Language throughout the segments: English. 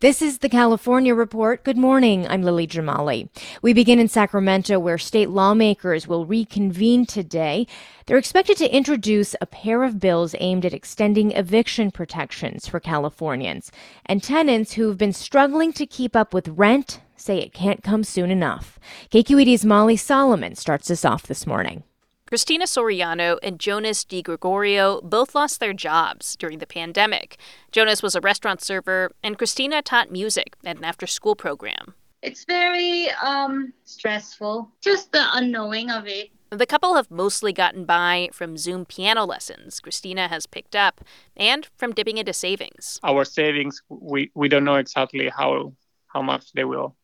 This is the California Report. Good morning. I'm Lily Jamali. We begin in Sacramento, where state lawmakers will reconvene today. They're expected to introduce a pair of bills aimed at extending eviction protections for Californians. And tenants who've been struggling to keep up with rent say it can't come soon enough. KQED's Molly Solomon starts us off this morning. Christina Soriano and Jonas DiGregorio both lost their jobs during the pandemic. Jonas was a restaurant server, and Christina taught music at an after school program. It's very um, stressful, just the unknowing of it. The couple have mostly gotten by from Zoom piano lessons Christina has picked up and from dipping into savings. Our savings, we, we don't know exactly how how much they will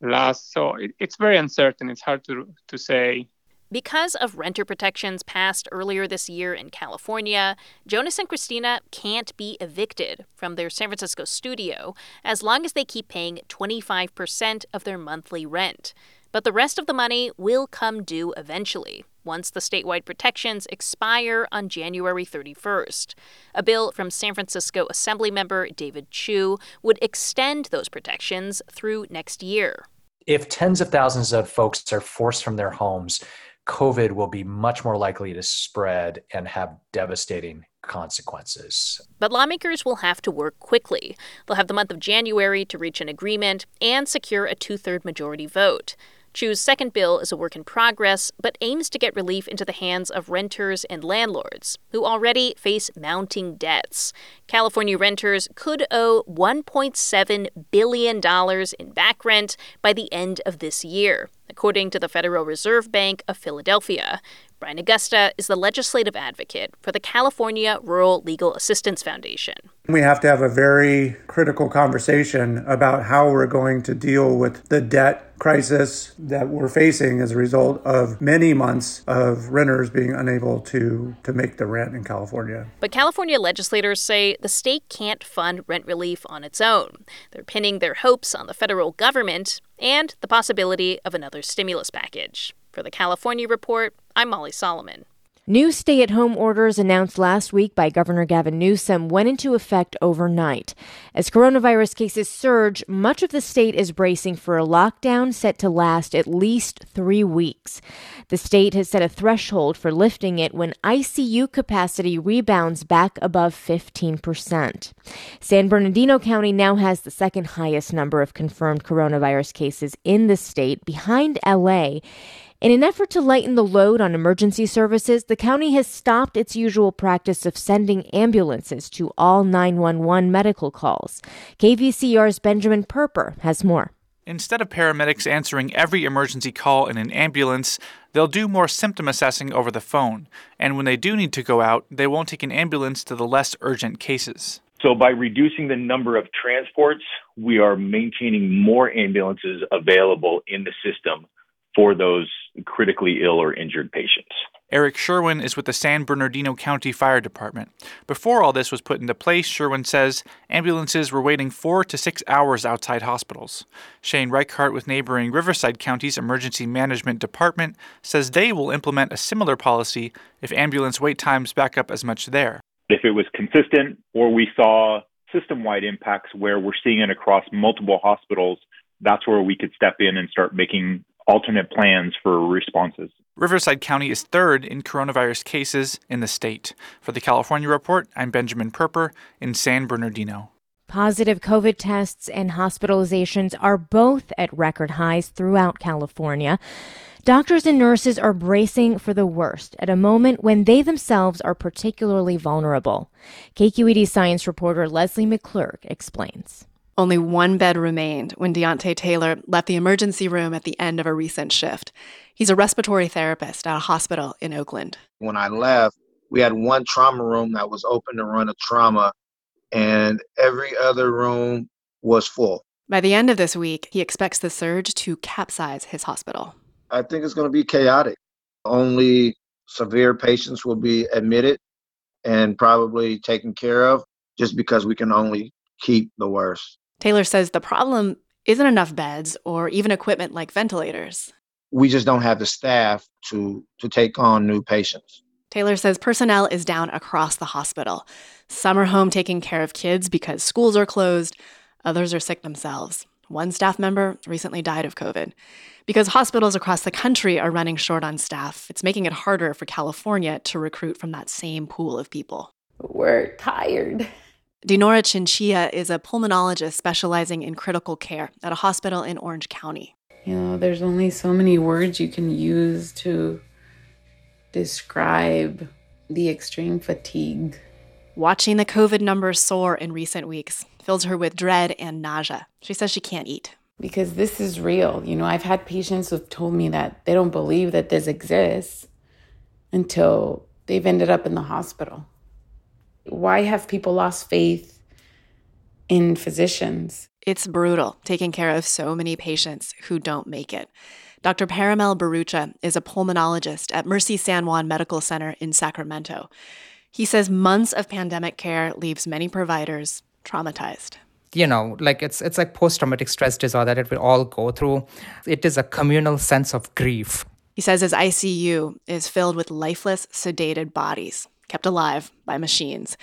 last. So it, it's very uncertain. It's hard to, to say because of renter protections passed earlier this year in California, Jonas and Christina can't be evicted from their San Francisco studio as long as they keep paying 25% of their monthly rent. But the rest of the money will come due eventually, once the statewide protections expire on January 31st. A bill from San Francisco Assemblymember David Chiu would extend those protections through next year. If tens of thousands of folks are forced from their homes, COVID will be much more likely to spread and have devastating consequences. But lawmakers will have to work quickly. They'll have the month of January to reach an agreement and secure a two third majority vote. Chiu's second bill is a work in progress, but aims to get relief into the hands of renters and landlords who already face mounting debts. California renters could owe $1.7 billion in back rent by the end of this year, according to the Federal Reserve Bank of Philadelphia. Brian Augusta is the legislative advocate for the California Rural Legal Assistance Foundation. We have to have a very critical conversation about how we're going to deal with the debt crisis that we're facing as a result of many months of renters being unable to, to make the rent in California. But California legislators say the state can't fund rent relief on its own. They're pinning their hopes on the federal government and the possibility of another stimulus package. For the California Report, I'm Molly Solomon. New stay at home orders announced last week by Governor Gavin Newsom went into effect overnight. As coronavirus cases surge, much of the state is bracing for a lockdown set to last at least three weeks. The state has set a threshold for lifting it when ICU capacity rebounds back above 15%. San Bernardino County now has the second highest number of confirmed coronavirus cases in the state, behind LA. In an effort to lighten the load on emergency services, the county has stopped its usual practice of sending ambulances to all 911 medical calls. KVCR's Benjamin Purper has more. Instead of paramedics answering every emergency call in an ambulance, they'll do more symptom assessing over the phone. And when they do need to go out, they won't take an ambulance to the less urgent cases. So, by reducing the number of transports, we are maintaining more ambulances available in the system for those critically ill or injured patients. Eric Sherwin is with the San Bernardino County Fire Department. Before all this was put into place, Sherwin says ambulances were waiting four to six hours outside hospitals. Shane Reichart with neighboring Riverside County's Emergency Management Department says they will implement a similar policy if ambulance wait times back up as much there. If it was consistent or we saw system wide impacts where we're seeing it across multiple hospitals, that's where we could step in and start making alternate plans for responses. Riverside County is third in coronavirus cases in the state. For the California Report, I'm Benjamin Purper in San Bernardino. Positive COVID tests and hospitalizations are both at record highs throughout California. Doctors and nurses are bracing for the worst at a moment when they themselves are particularly vulnerable. KQED science reporter Lesley McClurg explains. Only one bed remained when Deontay Taylor left the emergency room at the end of a recent shift. He's a respiratory therapist at a hospital in Oakland. When I left, we had one trauma room that was open to run a trauma, and every other room was full. By the end of this week, he expects the surge to capsize his hospital. I think it's going to be chaotic. Only severe patients will be admitted and probably taken care of just because we can only keep the worst. Taylor says the problem isn't enough beds or even equipment like ventilators. We just don't have the staff to to take on new patients. Taylor says personnel is down across the hospital. Some are home taking care of kids because schools are closed, others are sick themselves. One staff member recently died of COVID. Because hospitals across the country are running short on staff, it's making it harder for California to recruit from that same pool of people. We're tired. Dinora Chinchilla is a pulmonologist specializing in critical care at a hospital in Orange County. You know, there's only so many words you can use to describe the extreme fatigue. Watching the COVID numbers soar in recent weeks fills her with dread and nausea. She says she can't eat. Because this is real. You know, I've had patients who've told me that they don't believe that this exists until they've ended up in the hospital. Why have people lost faith in physicians? It's brutal taking care of so many patients who don't make it. Dr. Paramel Barucha is a pulmonologist at Mercy San Juan Medical Center in Sacramento. He says months of pandemic care leaves many providers traumatized. You know, like it's it's like post-traumatic stress disorder that we all go through. It is a communal sense of grief. He says his ICU is filled with lifeless, sedated bodies kept alive by machines.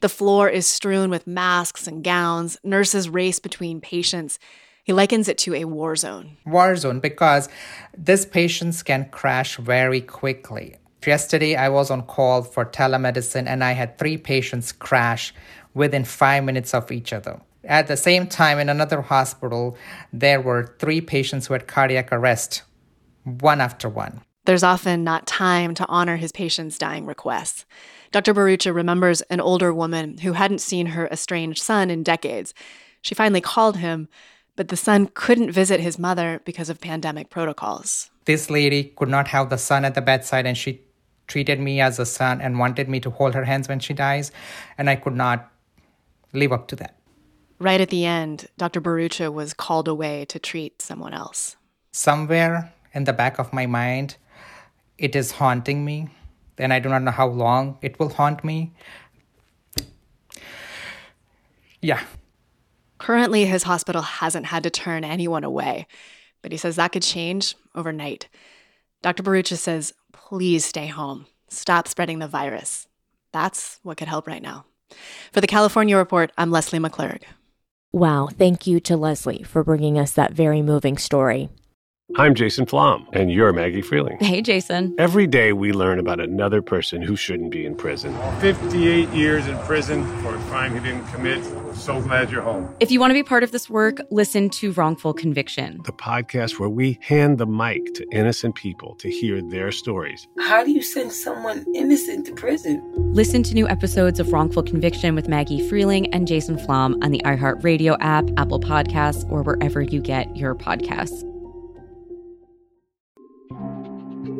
The floor is strewn with masks and gowns. Nurses race between patients. He likens it to a war zone. War zone because these patients can crash very quickly. Yesterday, I was on call for telemedicine and I had three patients crash within five minutes of each other. At the same time, in another hospital, there were three patients who had cardiac arrest, one after one. There's often not time to honor his patients' dying requests. Dr. Barucha remembers an older woman who hadn't seen her estranged son in decades. She finally called him, but the son couldn't visit his mother because of pandemic protocols. This lady could not have the son at the bedside, and she treated me as a son and wanted me to hold her hands when she dies, and I could not live up to that. Right at the end, Dr. Barucha was called away to treat someone else. Somewhere in the back of my mind, it is haunting me, and I do not know how long it will haunt me. Yeah. Currently, his hospital hasn't had to turn anyone away, but he says that could change overnight. Dr. Barucha says, please stay home. Stop spreading the virus. That's what could help right now. For the California Report, I'm Lesley McClurg. Wow, thank you to Lesley for bringing us that very moving story. I'm Jason Flom, and you're Maggie Freleng. Hey, Jason. Every day we learn about another person who shouldn't be in prison. 58 years in prison for a crime he didn't commit. So glad you're home. If you want to be part of this work, listen to Wrongful Conviction, the podcast where we hand the mic to innocent people to hear their stories. How do you send someone innocent to prison? Listen to new episodes of Wrongful Conviction with Maggie Freleng and Jason Flom on the iHeartRadio app, Apple Podcasts, or wherever you get your podcasts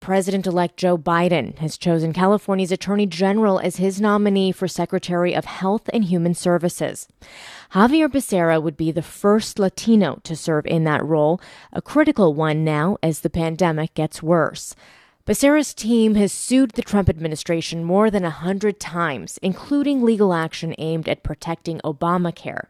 President elect Joe Biden has chosen California's Attorney General as his nominee for Secretary of Health and Human Services. Xavier Becerra would be the first Latino to serve in that role, a critical one now as the pandemic gets worse. Becerra's team has sued the Trump administration more than a hundred times, including legal action aimed at protecting Obamacare.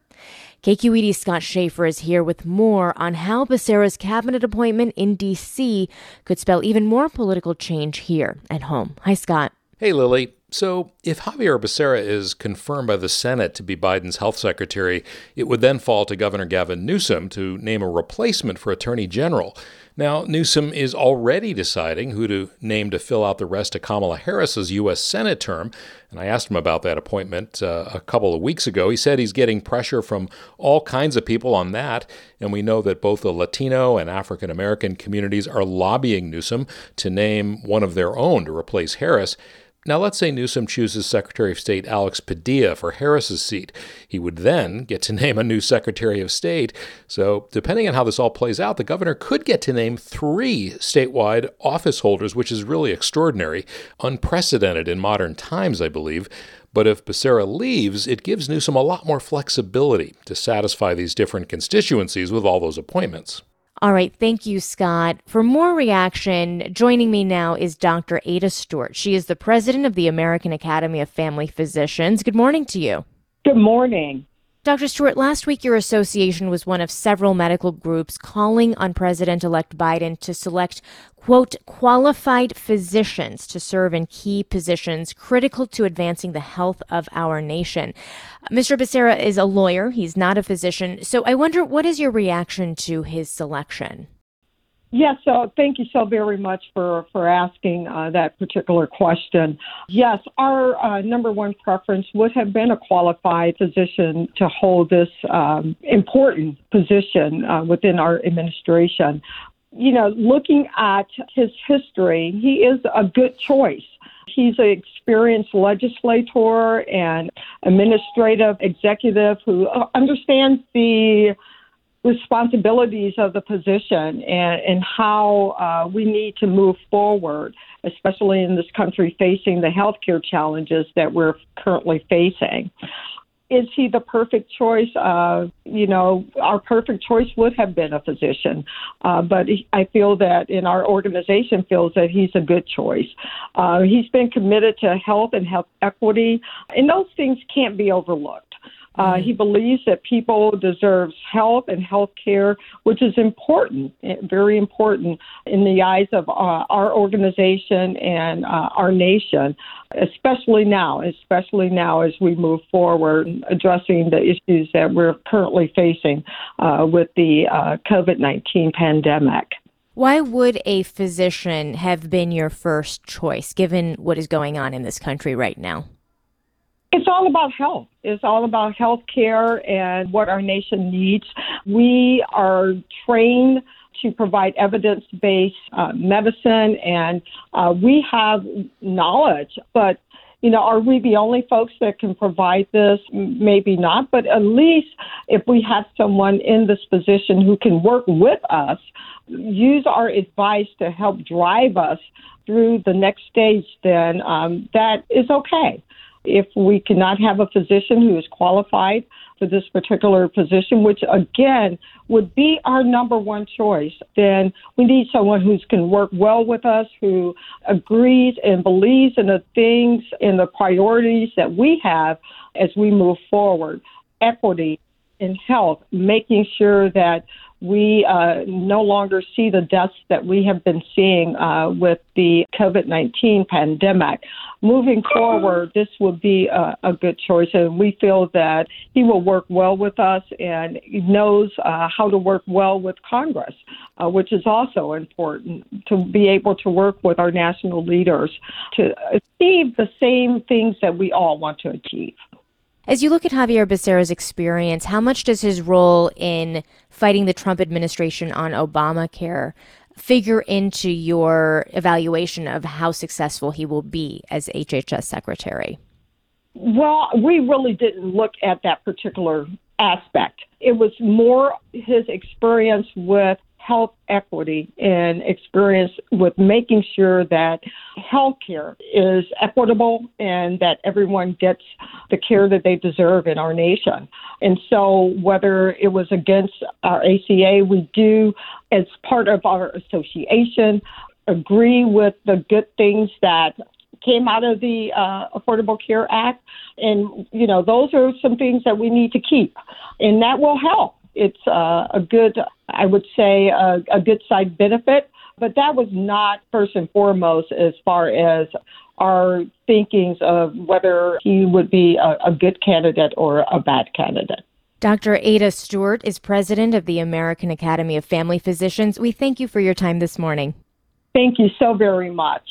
KQED's Scott Shafer is here with more on how Becerra's cabinet appointment in D.C. could spell even more political change here at home. Hi, Scott. Hey, Lily. So, if Xavier Becerra is confirmed by the Senate to be Biden's health secretary, it would then fall to Governor Gavin Newsom to name a replacement for Attorney General. Now, Newsom is already deciding who to name to fill out the rest of Kamala Harris's U.S. Senate term. And I asked him about that appointment uh, a couple of weeks ago. He said he's getting pressure from all kinds of people on that. And we know that both the Latino and African American communities are lobbying Newsom to name one of their own to replace Harris. Now, let's say Newsom chooses Secretary of State Alex Padilla for Harris's seat. He would then get to name a new Secretary of State. So, depending on how this all plays out, the governor could get to name three statewide office holders, which is really extraordinary, unprecedented in modern times, I believe. But if Becerra leaves, it gives Newsom a lot more flexibility to satisfy these different constituencies with all those appointments. All right, thank you, Scott. For more reaction, joining me now is Dr. Ada Stewart. She is the president of the American Academy of Family Physicians. Good morning to you. Good morning. Dr. Stewart, last week your association was one of several medical groups calling on President elect Biden to select, quote, qualified physicians to serve in key positions critical to advancing the health of our nation. Mr. Becerra is a lawyer, he's not a physician. So I wonder, what is your reaction to his selection? Yes, so thank you so very much for, for asking uh, that particular question. Yes, our uh, number one preference would have been a qualified physician to hold this um, important position uh, within our administration. You know, looking at his history, he is a good choice. He's an experienced legislator and administrative executive who uh, understands the responsibilities of the position and, and how uh, we need to move forward, especially in this country facing the healthcare challenges that we're currently facing. Is he the perfect choice? Uh, you know, our perfect choice would have been a physician, uh, but I feel that in our organization feels that he's a good choice. Uh, he's been committed to health and health equity, and those things can't be overlooked. Uh, he believes that people deserve health and health care, which is important, eh, very important in the eyes of uh, our organization and uh, our nation, especially now, especially now as we move forward addressing the issues that we're currently facing uh, with the uh, COVID 19 pandemic. Why would a physician have been your first choice given what is going on in this country right now? It's all about health. It's all about health care and what our nation needs. We are trained to provide evidence based uh, medicine and uh, we have knowledge, but you know, are we the only folks that can provide this? Maybe not, but at least if we have someone in this position who can work with us, use our advice to help drive us through the next stage, then um, that is okay. If we cannot have a physician who is qualified for this particular position, which again would be our number one choice, then we need someone who can work well with us, who agrees and believes in the things and the priorities that we have as we move forward. Equity in health, making sure that we uh, no longer see the deaths that we have been seeing uh, with the COVID 19 pandemic. Moving forward, this would be a, a, good choice, and we feel that he will work well with us and knows uh, how to work well with Congress, uh, which is also important to be able to work with our national leaders to achieve the same things that we all want to achieve. As you look at Xavier Becerra's experience, how much does his role in fighting the Trump administration on Obamacare figure into your evaluation of how successful he will be as HHS secretary? Well, we really didn't look at that particular aspect. It was more his experience with health equity and experience with making sure that healthcare is equitable and that everyone gets the care that they deserve in our nation. And so, whether it was against our ACA, we do, as part of our association, agree with the good things that came out of the uh, Affordable Care Act. And, you know, those are some things that we need to keep. And that will help It's uh, a good, I would say, a, a good side benefit, but that was not first and foremost as far as our thinkings of whether he would be a, a good candidate or a bad candidate. Dr. Ada Stewart is president of the American Academy of Family Physicians. We thank you for your time this morning. Thank you so very much.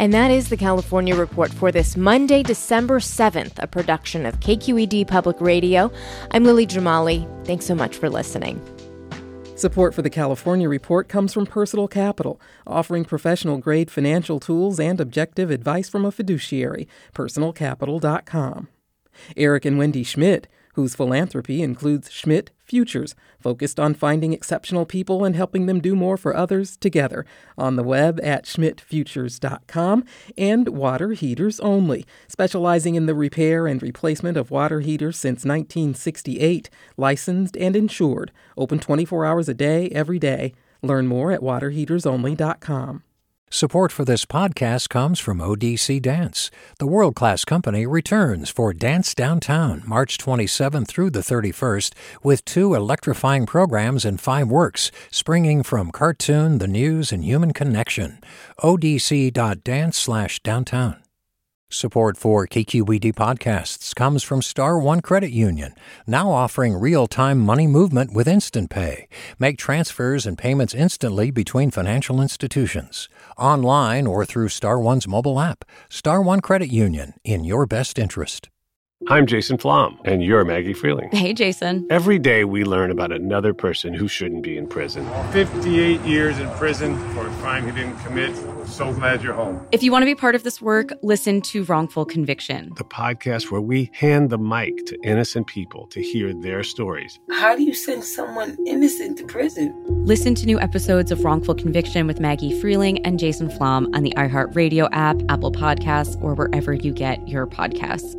And that is the California Report for this Monday, December 7th, a production of KQED Public Radio. I'm Lily Jamali. Thanks so much for listening. Support for the California Report comes from Personal Capital, offering professional grade financial tools and objective advice from a fiduciary. PersonalCapital.com. Eric and Wendy Schmidt whose philanthropy includes Schmidt Futures, focused on finding exceptional people and helping them do more for others together, on the web at schmidtfutures.com, and Water Heaters Only, specializing in the repair and replacement of water heaters since 1968, licensed and insured, open 24 hours a day, every day. Learn more at waterheatersonly.com. Support for this podcast comes from ODC Dance. The world class company returns for Dance Downtown March 27th through the 31st with two electrifying programs and five works springing from cartoon, the news, and human connection. odc.dance downtown. Support for KQED podcasts comes from Star One Credit Union, now offering real-time money movement with Instant Pay. Make transfers and payments instantly between financial institutions, online or through Star One's mobile app. Star One Credit Union, in your best interest. I'm Jason Flom, and you're Maggie Freleng. Hey, Jason. Every day we learn about another person who shouldn't be in prison. 58 years in prison for a crime he didn't commit. So glad you're home. If you want to be part of this work, listen to Wrongful Conviction, the podcast where we hand the mic to innocent people to hear their stories. How do you send someone innocent to prison? Listen to new episodes of Wrongful Conviction with Maggie Freleng and Jason Flom on the iHeartRadio app, Apple Podcasts, or wherever you get your podcasts.